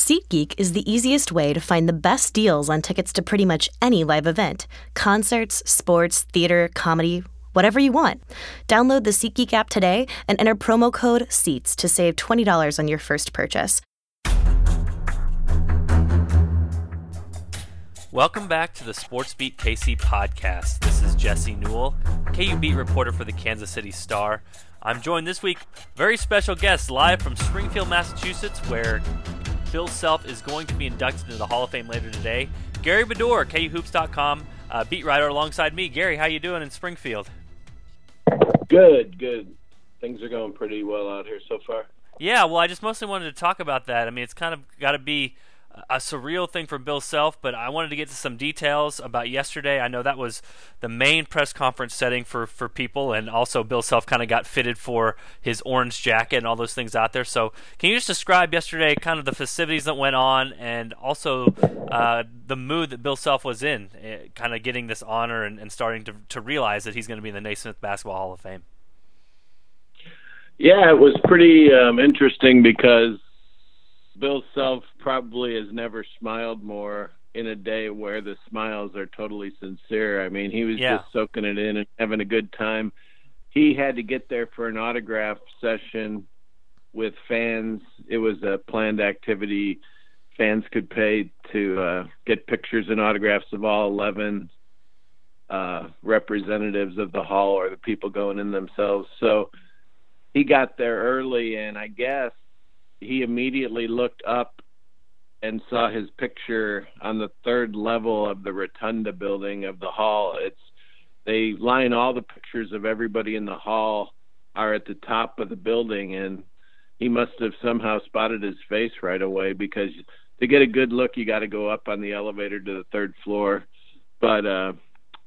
SeatGeek is the easiest way to find the best deals on tickets to pretty much any live event concerts, sports, theater, comedy, whatever you want. Download the SeatGeek app today and enter promo code SEATS to save $20 on your first purchase. Welcome back to the Sports Beat KC podcast. This is Jesse Newell, KU beat reporter for the Kansas City Star. I'm joined this week, very special guest live from Springfield, Massachusetts, where Bill Self is going to be inducted into the Hall of Fame later today. Gary Bedore, KUHoops.com, uh, beat writer alongside me. Gary, how you doing in Springfield? Good, good. Things are going pretty well out here so far. Yeah, well, I just mostly wanted to talk about that. I mean, it's kind of got to be a surreal thing for Bill Self, but I wanted to get to some details about yesterday. I know that was the main press conference setting for, for people, and also Bill Self kind of got fitted for his orange jacket and all those things out there. So, can you just describe yesterday kind of the festivities that went on and also uh, the mood that Bill Self was in, uh, kind of getting this honor and, and starting to, to realize that he's going to be in the Naismith Basketball Hall of Fame? Yeah, it was pretty um, interesting because Bill Self probably has never smiled more in a day where the smiles are totally sincere. I mean, he was yeah. just soaking it in and having a good time. He had to get there for an autograph session with fans. It was a planned activity. Fans could pay to uh, get pictures and autographs of all 11 uh, representatives of the hall or the people going in themselves. So he got there early, and I guess he immediately looked up and saw his picture on the third level of the rotunda building of the hall. It's they line all the pictures of everybody in the hall are at the top of the building and he must have somehow spotted his face right away because to get a good look you got to go up on the elevator to the third floor but uh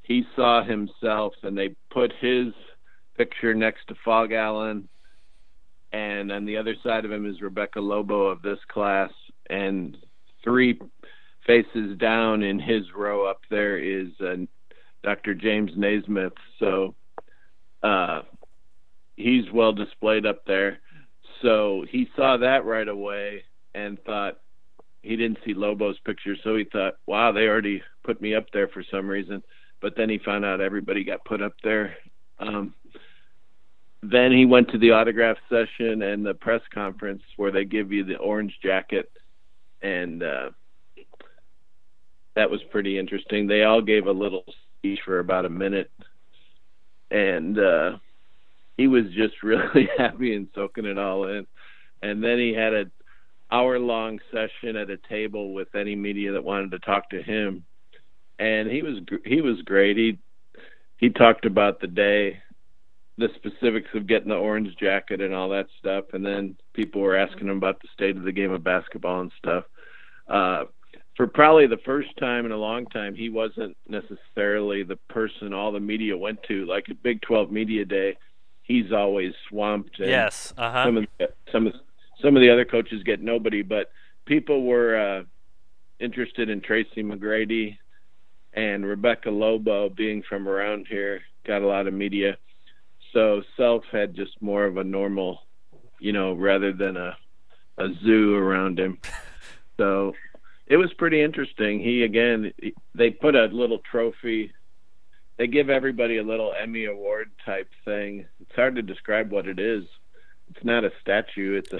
he saw himself and they put his picture next to Phog Allen and on the other side of him is Rebecca Lobo of this class, and three faces down in his row up there is uh, Dr. James Naismith. So uh, he's well displayed up there. So he saw that right away and thought he didn't see Lobo's picture, so he thought, "Wow, they already put me up there for some reason." But then he found out everybody got put up there. Um, then he went to the autograph session and the press conference where they give you the orange jacket and uh that was pretty interesting. They all gave a little speech for about a minute and uh he was just really happy and soaking it all in. And then he had a hour long session at a table with any media that wanted to talk to him and he was he was great. He he talked about the day the specifics of getting the orange jacket and all that stuff, and then people were asking him about the state of the game of basketball and stuff. Uh, for probably the first time in a long time, he wasn't necessarily the person all the media went to. Like a Big 12 media day, he's always swamped. And yes, uh-huh. some of the, some of some of the other coaches get nobody, but people were uh, interested in Tracy McGrady and Rebecca Lobo being from around here. Got a lot of media so self had just more of a normal, you know, rather than a a zoo around him. So it was pretty interesting. He again, they put a little trophy. They give everybody a little Emmy award type thing. It's hard to describe what it is. It's not a statue. It's a.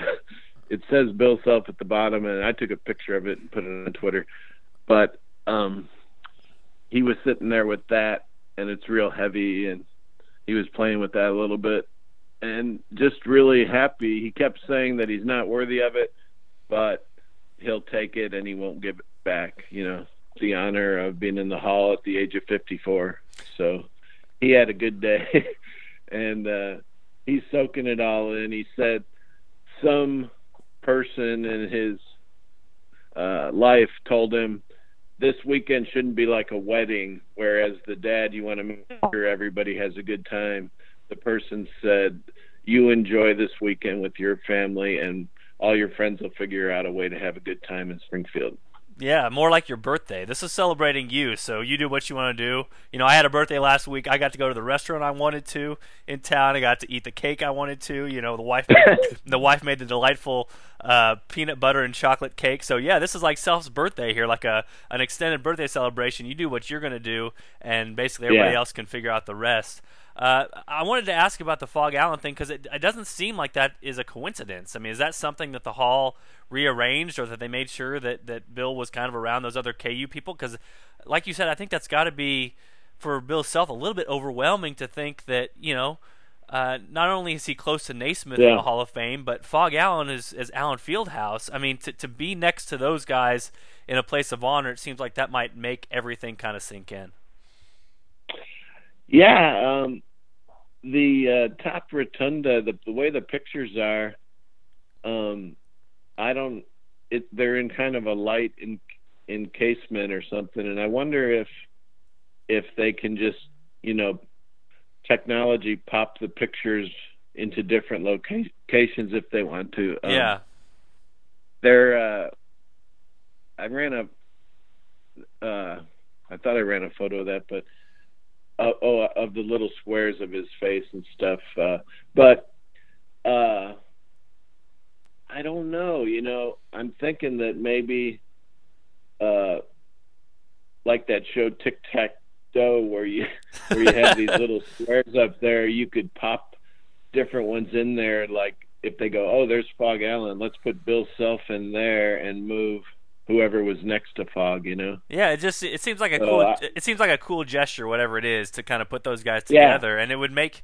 It says Bill Self at the bottom, and I took a picture of it and put it on Twitter. But um, he was sitting there with that, and it's real heavy, and he was playing with that a little bit and just really happy. He kept saying that he's not worthy of it, but he'll take it and he won't give it back. You know, the honor of being in the hall at the age of 54. So he had a good day, and uh, he's soaking it all in. He said some person in his uh, life told him this weekend shouldn't be like a wedding, whereas the dad, you want to make sure everybody has a good time. The person said, you enjoy this weekend with your family, and all your friends will figure out a way to have a good time in Springfield. Yeah, more like your birthday. This is celebrating you, so you do what you want to do. You know, I had a birthday last week. I got to go to the restaurant I wanted to in town. I got to eat the cake I wanted to. You know, the wife made, the wife made the delightful uh, peanut butter and chocolate cake. So yeah, this is like Self's birthday here, like a an extended birthday celebration. You do what you're gonna do, and basically everybody Yeah. else can figure out the rest. Uh, I wanted to ask about the Phog Allen thing because it, it doesn't seem like that is a coincidence. I mean, is that something that the hall rearranged, or that they made sure that, that Bill was kind of around those other KU people? Because, like you said, I think that's got to be for Bill Self a little bit overwhelming to think that you know. Uh, not only is he close to Naismith in the Hall of Fame, but Phog Allen is, is Allen Fieldhouse. I mean, to, to be next to those guys in a place of honor, it seems like that might make everything kind of sink in. Yeah, um, the uh, top rotunda, the, the way the pictures are, um, I don't. It they're in kind of a light in, encasement or something, and I wonder if if they can just you know technology pop the pictures into different locations if they want to. Um, yeah, they're. Uh, I ran a. Uh, I thought I ran a photo of that, but uh, oh, of the little squares of his face and stuff. Uh, but uh, I don't know. You know, I'm thinking that maybe, uh, like that show Tic Tac Toe, where you where you have these little squares up there, you could pop different ones in there. Like if they go, oh, there's Phog Allen, let's put Bill Self in there and move whoever was next to Phog. You know. Yeah, it just it seems like a So, cool I- it seems like a cool gesture, whatever it is, to kind of put those guys together, Yeah. and it would make.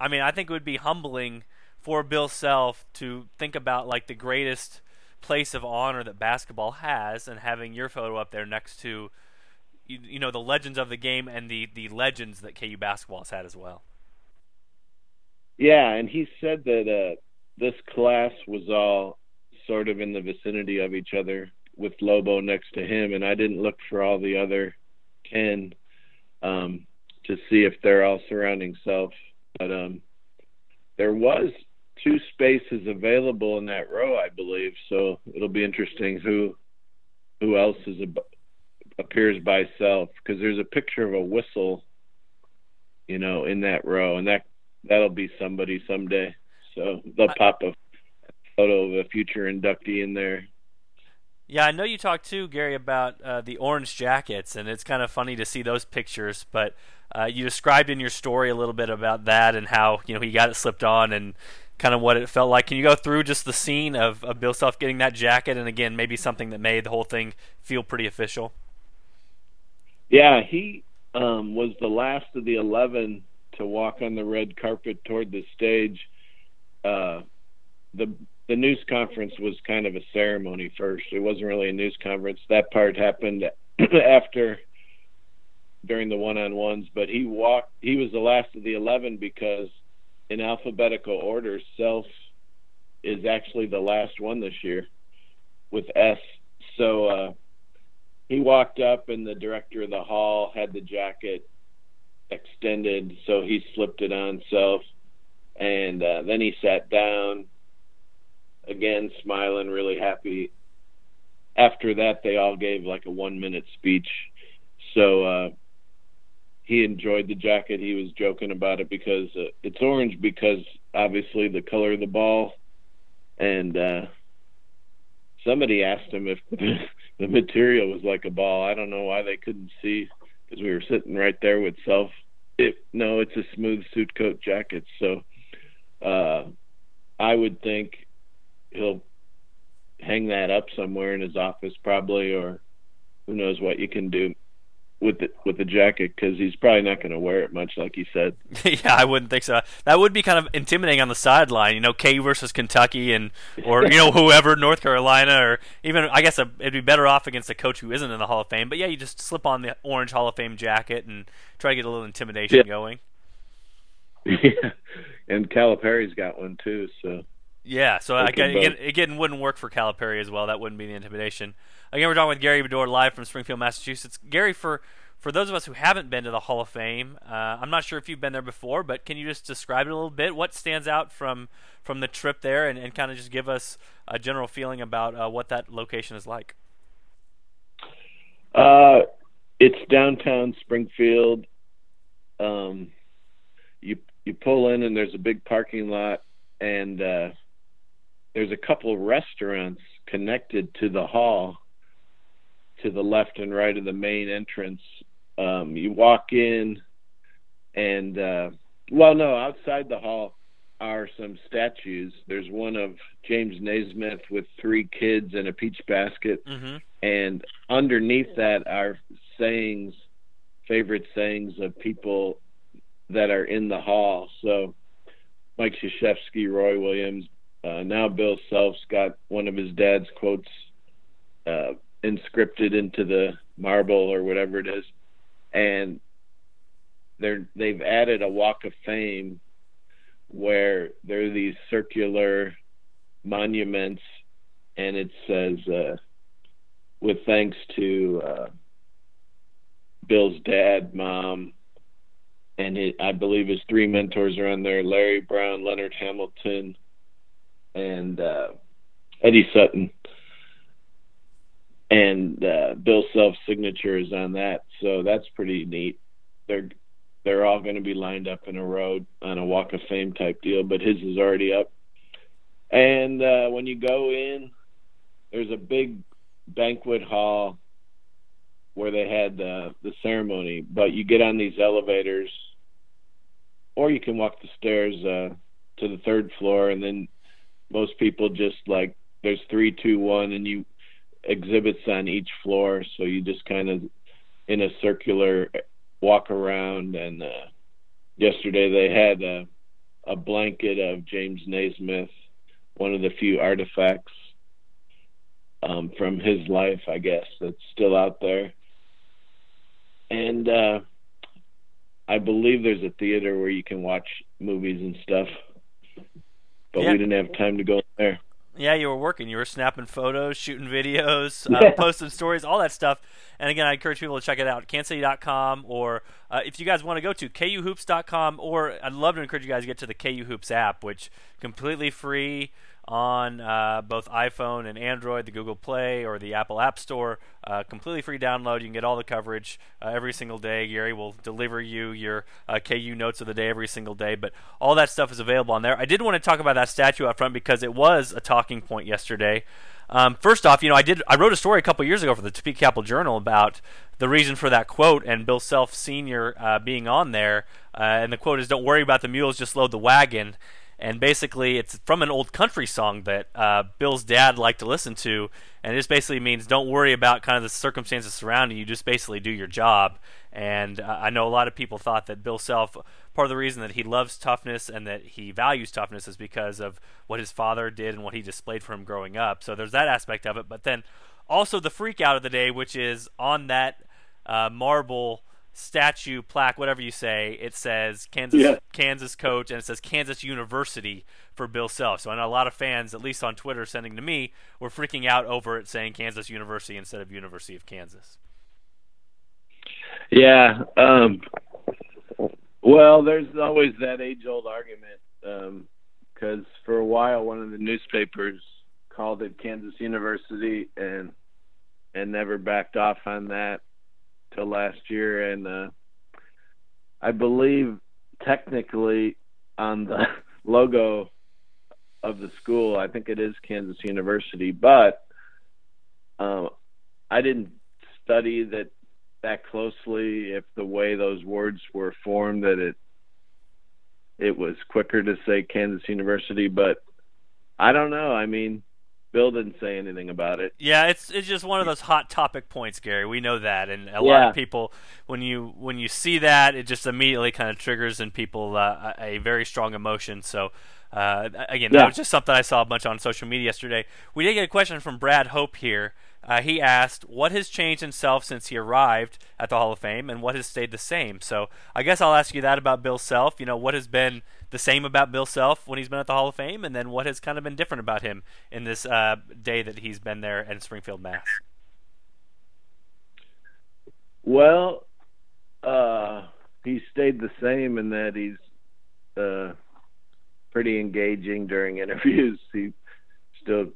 I mean, I think it would be humbling for Bill Self to think about like the greatest place of honor that basketball has, and having your photo up there next to, you, you know, the legends of the game and the the legends that KU basketball has had as well. Yeah, and he said that uh, this class was all sort of in the vicinity of each other with Lobo next to him, and I didn't look for all the other ten um, to see if they're all surrounding self, but um, there was two spaces available in that row, I believe. So it'll be interesting who who else is appears by self because there's a picture of a whistle, you know, in that row, and that that'll be somebody someday. So they'll I- pop a photo of a future inductee in there. Yeah, I know you talked too, Gary, about uh, the orange jackets, and it's kind of funny to see those pictures. But uh, you described in your story a little bit about that and how you know he got it slipped on and kind of what it felt like. Can you go through just the scene of, of Bill Self getting that jacket, and again, maybe something that made the whole thing feel pretty official? Yeah, he um, was the last of the eleven to walk on the red carpet toward the stage. Uh, the the news conference was kind of a ceremony first. It wasn't really a news conference. That part happened after during the one on ones, but he walked he was the last of the eleven because in alphabetical order, self is actually the last one this year with S. So uh he walked up and the director of the hall had the jacket extended so he slipped it on self and uh, then he sat down again smiling really happy after that they all gave like a one minute speech so uh he enjoyed the jacket he was joking about it because uh, it's orange because obviously the color of the ball and uh somebody asked him if the material was like a ball. I don't know why they couldn't see because we were sitting right there with self. It, no, it's a smooth suit coat jacket. So uh, I would think he'll hang that up somewhere in his office, probably, or who knows what you can do with the with the jacket because he's probably not going to wear it much, like he said. yeah, I wouldn't think so. That would be kind of intimidating on the sideline, you know, K versus Kentucky and or you know whoever, North Carolina, or even I guess a, it'd be better off against a coach who isn't in the Hall of Fame. But yeah, you just slip on the orange Hall of Fame jacket and try to get a little intimidation Yeah. going. yeah, and Calipari's got one too. So Yeah, so again, again, again, wouldn't work for Calipari as well. That wouldn't be the intimidation. Again, we're talking with Gary Bedore live from Springfield, Massachusetts. Gary, for for those of us who haven't been to the Hall of Fame, uh, I'm not sure if you've been there before, but can you just describe it a little bit? What stands out from from the trip there, and, and kind of just give us a general feeling about uh, what that location is like? Uh, it's downtown Springfield. Um, you you pull in and there's a big parking lot, and uh, there's a couple of restaurants connected to the hall, to the left and right of the main entrance. Um, you walk in, and uh, well, no, outside the hall are some statues. There's one of James Naismith with three kids and a peach basket, mm-hmm. and underneath that are sayings, favorite sayings of people that are in the hall. So Mike Krzyzewski, Roy Williams, uh, now Bill Self's got one of his dad's quotes uh, inscripted into the marble or whatever it is, and they're they've added a walk of fame where there are these circular monuments, and it says, uh, "With thanks to uh, Bill's dad, mom." And it, I believe his three mentors are on there: Larry Brown, Leonard Hamilton, and uh, Eddie Sutton. And uh, Bill Self's signature is on that, so that's pretty neat. They're they're all going to be lined up in a row on a Walk of Fame type deal, but his is already up. And uh, when you go in, there's a big banquet hall where they had the the ceremony, but you get on these elevators, or you can walk the stairs uh, to the third floor, and then most people just like there's three, two, one, and you exhibits on each floor, so you just kind of in a circular walk around. And uh, yesterday they had a, a blanket of James Naismith, one of the few artifacts um, from his life, I guess, that's still out there. And uh, I believe there's a theater where you can watch movies and stuff, but Yeah. we didn't have time to go there. Yeah, you were working. You were snapping photos, shooting videos, uh, Yeah. posting stories, all that stuff. And again, I encourage people to check it out, kansascity.com, or uh, if you guys want to go to kuhoops.com, or I'd love to encourage you guys to get to the KU Hoops app, which completely free on uh, both iPhone and Android, the Google Play or the Apple App Store. Uh, completely free download. You can get all the coverage uh, every single day. Gary will deliver you your uh, KU notes of the day every single day, but all that stuff is available on there. I did want to talk about that statue up front because it was a talking point yesterday. Um, first off, you know, I did I wrote a story a couple years ago for the Topeka Capital Journal about the reason for that quote and Bill Self Senior uh, being on there, uh, and the quote is "Don't worry about the mules, just load the wagon." And basically, it's from an old country song that uh, Bill's dad liked to listen to, and it just basically means don't worry about kind of the circumstances surrounding you. Just basically do your job. And uh, I know a lot of people thought that Bill Self, part of the reason that he loves toughness and that he values toughness is because of what his father did and what he displayed for him growing up. So there's that aspect of it. But then also the freak out of the day, which is on that uh, marble statue plaque, whatever you say, it says Kansas Yeah. Kansas coach and it says Kansas University for Bill Self. So I know a lot of fans, at least on Twitter, sending to me, were freaking out over it saying Kansas University instead of University of Kansas. Yeah. Um, well, there's always that age-old argument because for a while one of the newspapers called it Kansas University and and never backed off on that till last year, and uh, I believe technically on the logo of the school, I think it is Kansas University, but um, I didn't study that that closely if the way those words were formed that it it was quicker to say Kansas University, but I don't know. I mean, Bill didn't say anything about it. Yeah, it's it's just one of those hot topic points, Gary. We know that, and a lot of people when you when you see that, it just immediately kind of triggers in people uh, a very strong emotion. So. Uh, again, that was just something I saw a bunch on social media yesterday. We did get a question from Brad Hope here. Uh, he asked, "What has changed himself since he arrived at the Hall of Fame, and what has stayed the same?" So, I guess I'll ask you that about Bill Self. You know, what has been the same about Bill Self when he's been at the Hall of Fame, and then what has kind of been different about him in this uh, day that he's been there in Springfield, Mass. Well, uh, he stayed the same in that he's uh, pretty engaging during interviews. He still,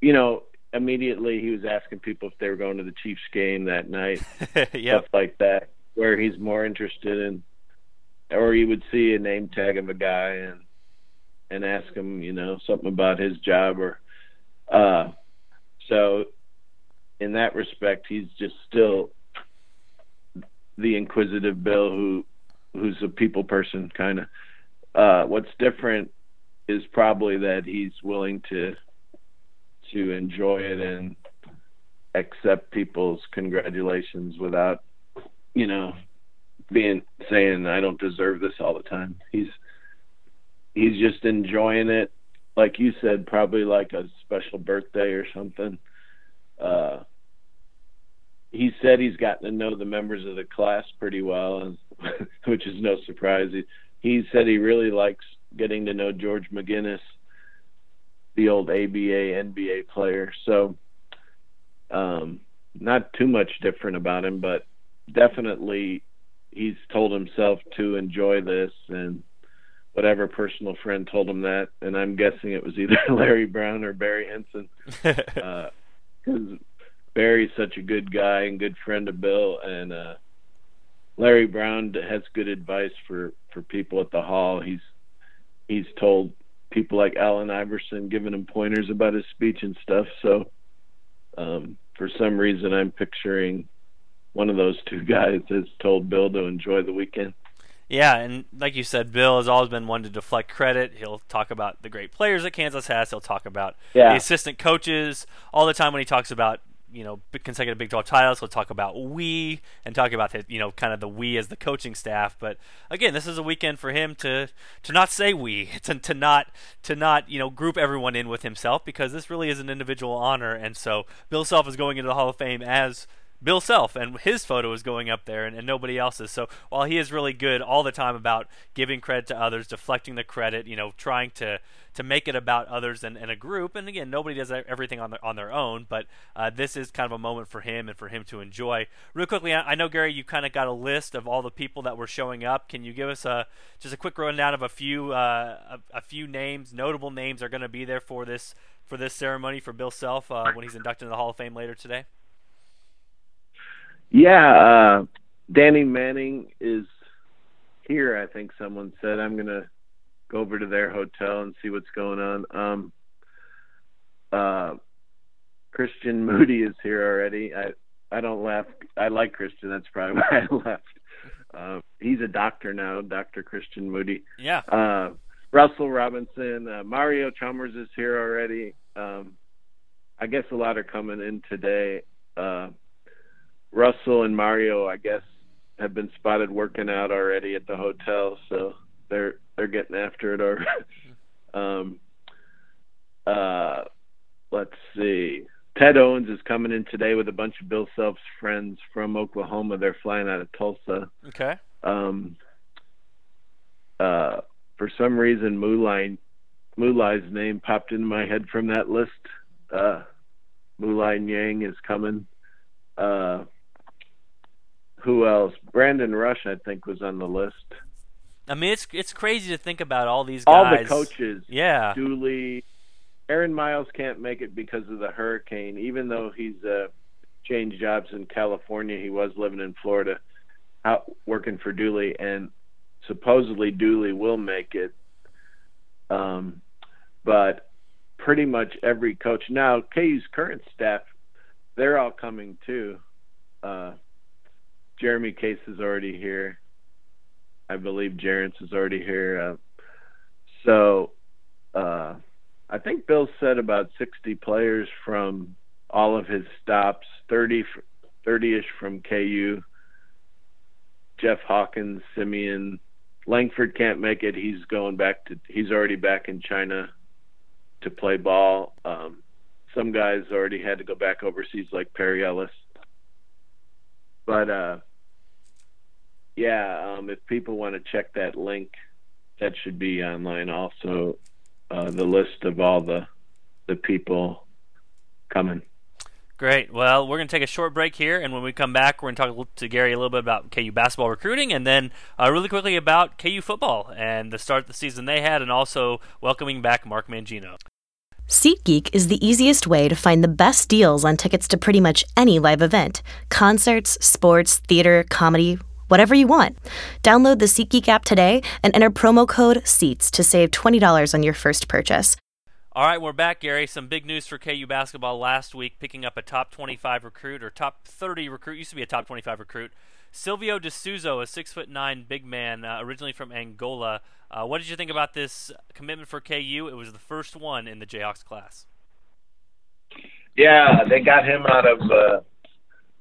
you know, immediately he was asking people if they were going to the Chiefs game that night, yep. stuff like that, where he's more interested in, or he would see a name tag of a guy and and ask him, you know, something about his job or, uh, so in that respect, he's just still the inquisitive Bill who who's a people person kind of. Uh, what's different is probably that he's willing to to enjoy it and accept people's congratulations without you know being saying I don't deserve this all the time. He's he's just enjoying it like you said probably like a special birthday or something. Uh he said he's gotten to know the members of the class pretty well, which is no surprise. He, he said he really likes getting to know George McGinnis, the old ABA NBA player. So, um, not too much different about him, but definitely he's told himself to enjoy this and whatever personal friend told him that, and I'm guessing it was either Larry Brown or Barry Hinson, because uh, Barry's such a good guy and good friend of Bill, and uh, Larry Brown has good advice for for people at the hall. He's he's told people like Allen Iverson, giving him pointers about his speech and stuff. So um, for some reason, I'm picturing one of those two guys has told Bill to enjoy the weekend. Yeah, and like you said, Bill has always been one to deflect credit. He'll talk about the great players that Kansas has. He'll talk about yeah. the assistant coaches all the time when he talks about you know consecutive Big 12 titles. He'll talk about we and talk about the, you know kind of the we as the coaching staff. But again, this is a weekend for him to to not say we, to, to not to not you know group everyone in with himself because this really is an individual honor. And so Bill Self is going into the Hall of Fame as Bill Self, and his photo is going up there, and, and, nobody else's. So while he is really good all the time about giving credit to others, deflecting the credit, you know, trying to to make it about others and, and a group, and again, nobody does everything on their on their own, but uh, this is kind of a moment for him and for him to enjoy. Real quickly, I, I know Gary, you kind of got a list of all the people that were showing up. Can you give us a just a quick rundown of a few uh, a, a few names, notable names, are going to be there for this for this ceremony for Bill Self uh, when he's inducted into the Hall of Fame later today? Yeah, uh, Danny Manning is here. I think someone said I'm gonna go over to their hotel and see what's going on. Um, uh, Christian Moody is here already. I I don't laugh. I like Christian. That's probably why I left. Uh, he's a doctor now, Doctor Christian Moody. Yeah. Uh, Russell Robinson, uh, Mario Chalmers is here already. Um, I guess a lot are coming in today. Uh, Russell and Mario, I guess, have been spotted working out already at the hotel, so they're they're getting after it already. um, uh, let's see. Ted Owens is coming in today with a bunch of Bill Self's friends from Oklahoma. They're flying out of Tulsa. Okay. Um, uh, for some reason, Moulaye's name popped into my head from that list. Uh, Moulaye Niang is coming. Uh, who else? Brandon Rush, I think, was on the list. I mean, it's it's crazy to think about all these guys. All the coaches. Yeah. Dooley. Aaron Miles can't make it because of the hurricane. Even though he's uh, changed jobs in California, he was living in Florida, out working for Dooley, and supposedly Dooley will make it. Um, but pretty much every coach now, KU's current staff, they're all coming too. Uh, Jeremy Case is already here. I believe Jarence is already here. Uh, so uh, I think Bill said about 60 players from all of his stops, 30 30ish from KU. Jeff Hawkins, Simien, Langford can't make it. He's going back to. He's already back in China to play ball. Um, some guys already had to go back overseas, like Perry Ellis. But uh, yeah, um, if people want to check that link, that should be online. Also, uh, the list of all the the people coming. Great. Well, we're going to take a short break here, and when we come back, we're going to talk to Gary a little bit about KU basketball recruiting, and then uh, really quickly about KU football and the start of the season they had, and also welcoming back Mark Mangino. SeatGeek is the easiest way to find the best deals on tickets to pretty much any live event concerts, sports, theater, comedy, whatever you want. Download the SeatGeek app today and enter promo code SEATS to save $20 on your first purchase. All right, we're back, Gary. Some big news for KU basketball last week, picking up a top 25 recruit or top 30 recruit. Used to be a top 25 recruit. Silvio De Souza, a six foot nine big man, uh, originally from Angola. Uh, what did you think about this commitment for KU? It was the first one in the Jayhawks class. Yeah, they got him out of uh,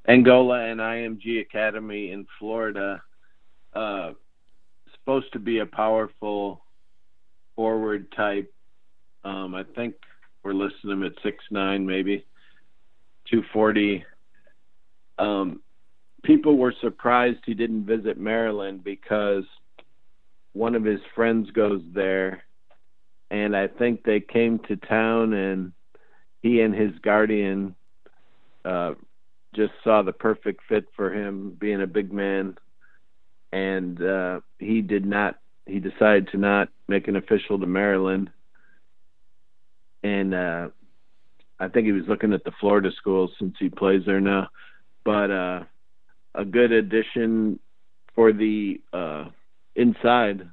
Angola and IMG Academy in Florida. Uh, supposed to be a powerful forward type. Um, I think we're listing him at six nine, maybe two forty. Um, people were surprised he didn't visit Maryland because one of his friends goes there, and I think they came to town, and he and his guardian uh, just saw the perfect fit for him, being a big man, and uh, he did not. He decided to not make an official to Maryland, and uh, I think he was looking at the Florida schools since he plays there now. But uh, a good addition for the uh, inside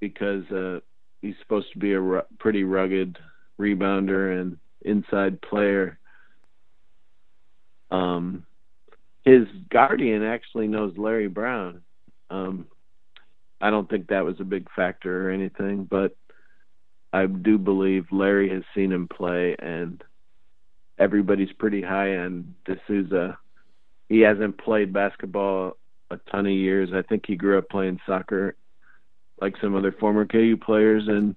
because uh, he's supposed to be a pretty rugged rebounder and inside player. Um, his guardian actually knows Larry Brown. Um, I don't think that was a big factor or anything, but I do believe Larry has seen him play, and everybody's pretty high on De Souza. He hasn't played basketball a ton of years. I think he grew up playing soccer like some other former KU players, and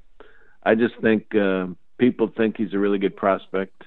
I just think uh, people think he's a really good prospect.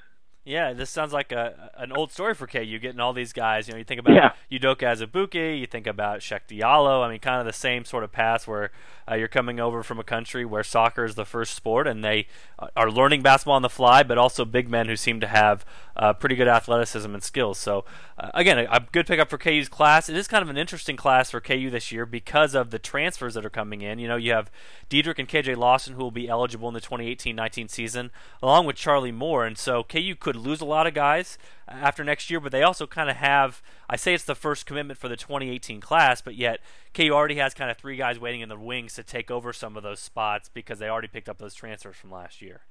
Yeah, this sounds like a an old story for KU getting all these guys. You know, you think about yeah. Udoka Azubuike, you think about Cheick Diallo. I mean, kind of the same sort of path where uh, you're coming over from a country where soccer is the first sport, and they uh, are learning basketball on the fly, but also big men who seem to have uh, pretty good athleticism and skills. So, uh, again, a, a, good pickup for KU's class. It is kind of an interesting class for KU this year because of the transfers that are coming in. You know, you have Dedric and KJ Lawson who will be eligible in the 2018-19 season, along with Charlie Moore, and so KU could lose a lot of guys after next year, but they also kind of have. I say it's the first commitment for the 2018 class, but yet KU already has kind of three guys waiting in the wings to take over some of those spots because they already picked up those transfers from last year.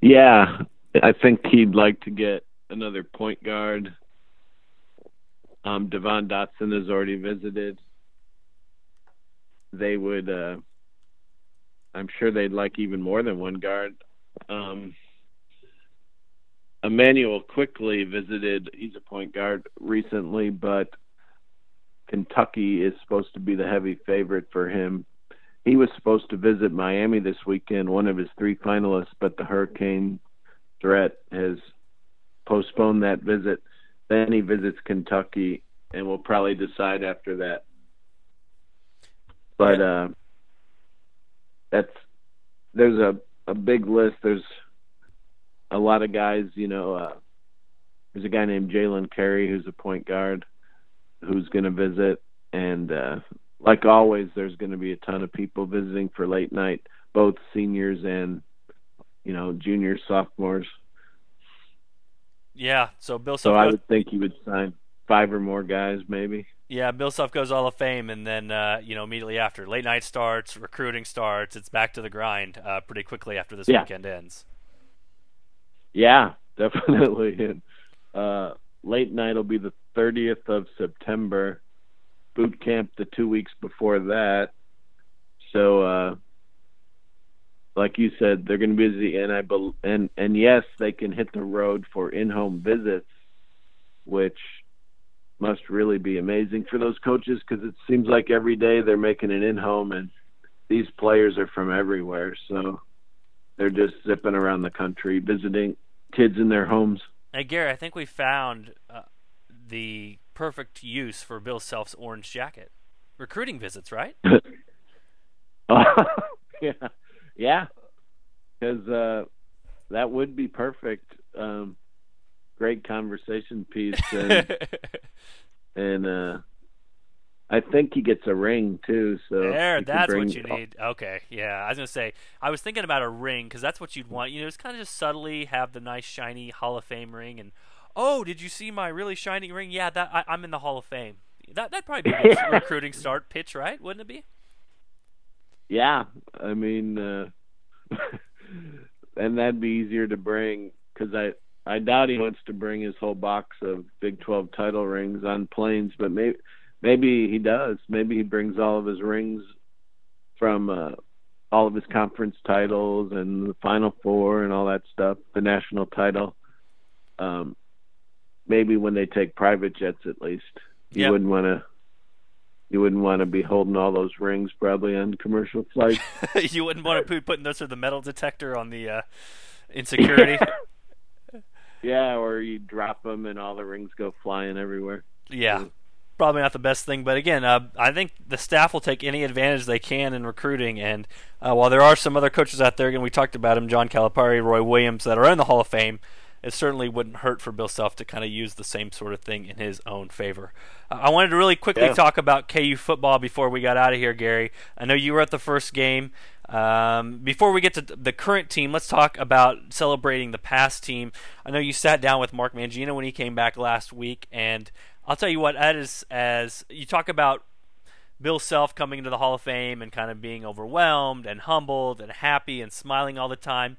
Yeah, I think he'd like to get another point guard. Um, Devon Dotson has already visited. They would, uh, I'm sure they'd like even more than one guard. Um, Immanuel Quickley visited. He's a point guard recently, but Kentucky is supposed to be the heavy favorite for him. He was supposed to visit Miami this weekend, one of his three finalists, but the hurricane threat has postponed that visit. Then he visits Kentucky, and we'll probably decide after that. But uh, that's there's a a big list. There's a lot of guys. You know, uh, there's a guy named Jalen Carey who's a point guard who's going to visit, and uh, like always, there's going to be a ton of people visiting for late night, both seniors and you know juniors, sophomores. Yeah, so Bill. So I would think he would sign five or more guys, maybe. Yeah, Bill Self goes Hall of Fame, and then uh, you know immediately after, late night starts, recruiting starts. It's back to the grind uh, pretty quickly after this yeah. weekend ends. Yeah, definitely. And, uh, late night will be the 30th of September. Boot camp the two weeks before that. So, uh, like you said, they're going to be busy, and I be- and and yes, they can hit the road for in-home visits, which must really be amazing for those coaches because it seems like every day they're making an in-home, and these players are from everywhere, so they're just zipping around the country visiting kids in their homes. Hey, Gary, I think we found uh, the perfect use for Bill Self's orange jacket. Recruiting visits, right? uh, yeah, yeah, because uh, that would be perfect. Um, great conversation piece, and and uh, I think he gets a ring too. So there, that's what you need. Okay, yeah. I was gonna say I was thinking about a ring because that's what you'd want. You know, just kind of just subtly have the nice shiny Hall of Fame ring, and oh, did you see my really shiny ring? Yeah, that I, am in the Hall of Fame. That that'd probably be a recruiting start pitch, right? Wouldn't it be? Yeah, I mean, uh, and that'd be easier to bring because I I doubt he wants to bring his whole box of Big 12 title rings on planes, but maybe maybe he does. Maybe he brings all of his rings from uh, all of his conference titles and the Final Four and all that stuff, the national title. Um, maybe when they take private jets, at least you yep. wouldn't want to. You wouldn't want to be holding all those rings probably on commercial flights. you wouldn't want to be putting those through the metal detector on the uh, insecurity. yeah, or you drop them and all the rings go flying everywhere. Yeah, probably not the best thing. But again, uh, I think the staff will take any advantage they can in recruiting. And uh, while there are some other coaches out there, again, we talked about him, John Calipari, Roy Williams, that are in the Hall of Fame. It certainly wouldn't hurt for Bill Self to kind of use the same sort of thing in his own favor. Uh, I wanted to really quickly yeah. talk about KU football before we got out of here, Gary. I know you were at the first game. Um, before we get to the current team, let's talk about celebrating the past team. I know you sat down with Mark Mangino when he came back last week, and I'll tell you what, is as you talk about Bill Self coming into the Hall of Fame and kind of being overwhelmed and humbled and happy and smiling all the time.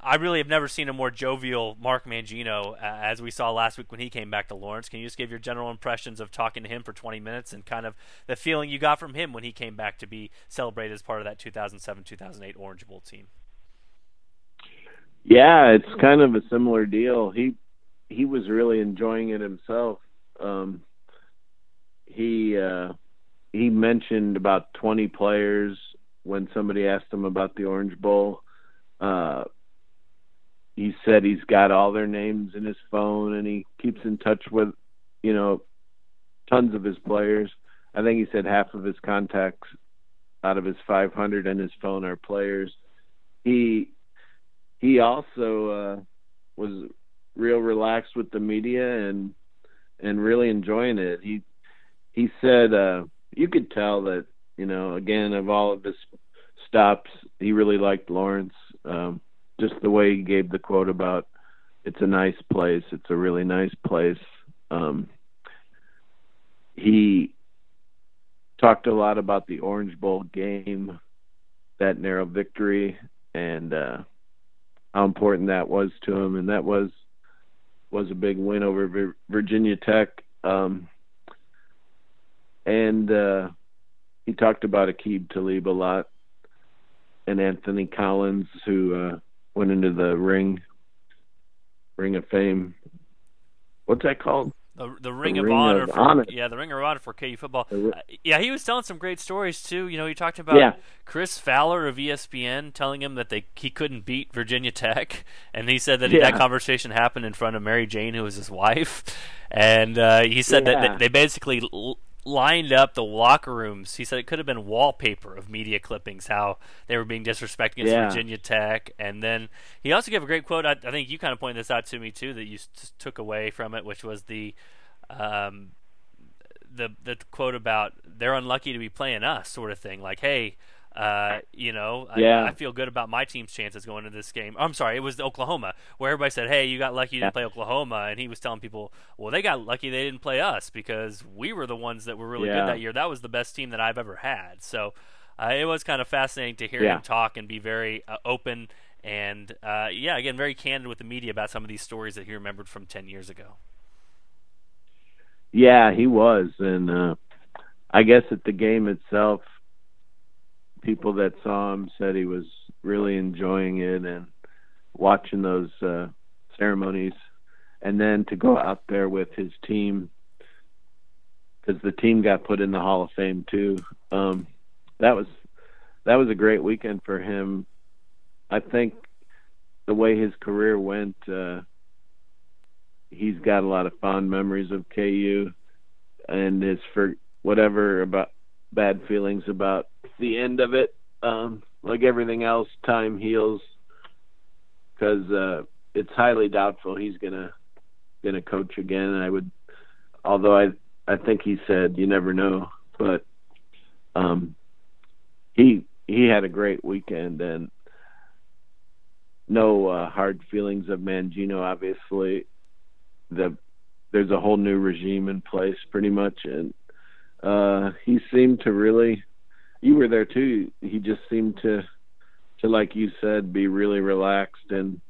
I really have never seen a more jovial Mark Mangino uh, as we saw last week when he came back to Lawrence. Can you just give your general impressions of talking to him for 20 minutes and kind of the feeling you got from him when he came back to be celebrated as part of that 2007-2008 Orange Bowl team? Yeah, it's kind of a similar deal. He he was really enjoying it himself. Um, he uh, he mentioned about 20 players when somebody asked him about the Orange Bowl. Uh, he said he's got all their names in his phone and he keeps in touch with, you know, tons of his players. I think he said half of his contacts out of his 500 in his phone are players. He he also uh, was real relaxed with the media and and really enjoying it. He he said uh, you could tell that you know again of all of his stops, he really liked Lawrence. Um, just the way he gave the quote about it's a nice place, it's a really nice place. Um, he talked a lot about the Orange Bowl game, that narrow victory, and uh, how important that was to him, and that was was a big win over Virginia Tech. Um, and uh, he talked about Aqib Talib a lot, and Anthony Collins, who uh, went into the ring, Ring of Fame. What's that called? The, the Ring, the of, ring honor, of for, honor, Yeah, the Ring of Honor for KU football. Uh, yeah, he was telling some great stories too. You know, he talked about yeah. Chris Fowler of ESPN telling him that they he couldn't beat Virginia Tech, and he said that yeah. that conversation happened in front of Mary Jane, who was his wife, and uh, he said yeah. that they basically lined up the locker rooms. He said it could have been wallpaper of media clippings how they were being disrespected against yeah. Virginia Tech. And then he also gave a great quote. I, I, think you kind of pointed this out to me too that you took away from it, which was the um, the the quote about they're unlucky to be playing us, sort of thing. Like, hey, uh, you know, yeah. I, I, feel good about my team's chances going into this game. I'm sorry, it was Oklahoma where everybody said, "Hey, you got lucky you didn't play Oklahoma," and he was telling people, "Well, they got lucky they didn't play us because we were the ones that were really yeah. good that year. That was the best team that I've ever had." So uh, it was kind of fascinating to hear yeah. him talk and be very uh, open and, uh, yeah, again, very candid with the media about some of these stories that he remembered from ten years ago. Yeah, he was, and uh, I guess at the game itself people that saw him said he was really enjoying it and watching those uh, ceremonies, and then to go out there with his team because the team got put in the Hall of Fame too. Um, that was that was a great weekend for him. I think the way his career went, uh, he's got a lot of fond memories of KU, and his for whatever about bad feelings about the end of it. Um, like everything else, time heals because uh, it's highly doubtful he's gonna gonna coach again. I would, although I I think he said you never know but um, he he had a great weekend and no uh, hard feelings of Mangino. Obviously, the there's a whole new regime in place, pretty much, and uh, he seemed to really. You were there too. He just seemed to, to like you said, be really relaxed and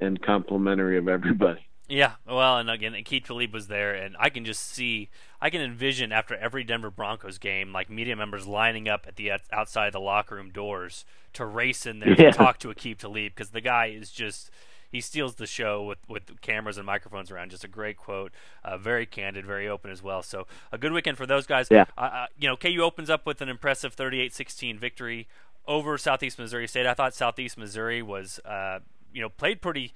and complimentary of everybody. Yeah, well, and again, Aqib Talib was there, and I can just see, I can envision after every Denver Broncos game, like media members lining up at the outside of the locker room doors to race in there yeah. to talk to Aqib Talib because the guy is just, he steals the show with, with cameras and microphones around. Just a great quote, uh, very candid, very open as well. So a good weekend for those guys. Yeah. Uh, you know, KU opens up with an impressive 38-16 victory over Southeast Missouri State. I thought Southeast Missouri was, uh, you know, played pretty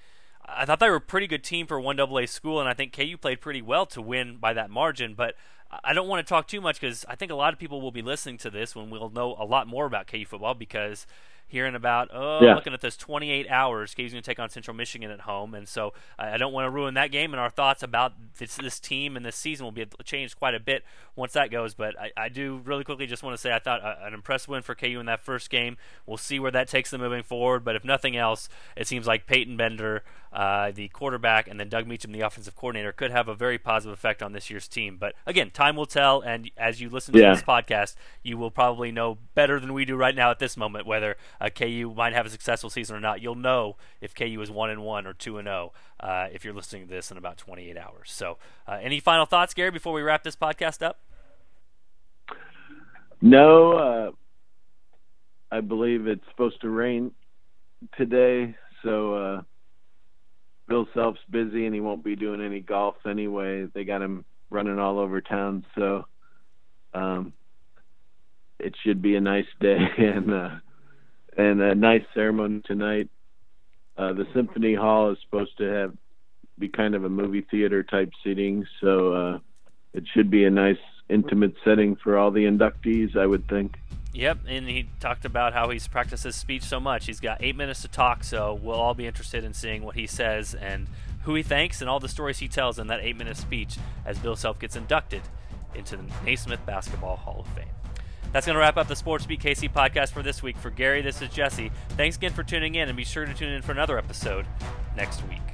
I thought they were a pretty good team for one AA school, and I think KU played pretty well to win by that margin. But I don't want to talk too much because I think a lot of people will be listening to this when we'll know a lot more about KU football because here in about oh yeah. looking at this 28 hours KU's going to take on Central Michigan at home. And so I don't want to ruin that game and our thoughts about this, this team and this season will be changed quite a bit once that goes. But I, I do really quickly just want to say I thought an impressive win for KU in that first game. We'll see where that takes them moving forward. But if nothing else it seems like Peyton Bender uh, the quarterback and then Doug Meacham the offensive coordinator could have a very positive effect on this year's team. But again time will tell and as you listen to yeah. this podcast you will probably know better than we do right now at this moment whether uh, KU might have a successful season or not. You'll know if KU is one and one or two and zero oh, uh, if you're listening to this in about 28 hours. So, uh, any final thoughts, Gary, before we wrap this podcast up? No, uh, I believe it's supposed to rain today, so uh, Bill Self's busy and he won't be doing any golf anyway. They got him running all over town, so um, it should be a nice day and uh, and a nice ceremony tonight. Uh, the Symphony Hall is supposed to have be kind of a movie theater type seating, so uh, it should be a nice intimate setting for all the inductees, I would think. Yep, and he talked about how he's practiced his speech so much. He's got eight minutes to talk, so we'll all be interested in seeing what he says and who he thanks and all the stories he tells in that eight minute speech as Bill Self gets inducted into the Naismith Basketball Hall of Fame. That's going to wrap up the Sports Beat KC podcast for this week. For Gary, this is Jesse. Thanks again for tuning in, and be sure to tune in for another episode next week.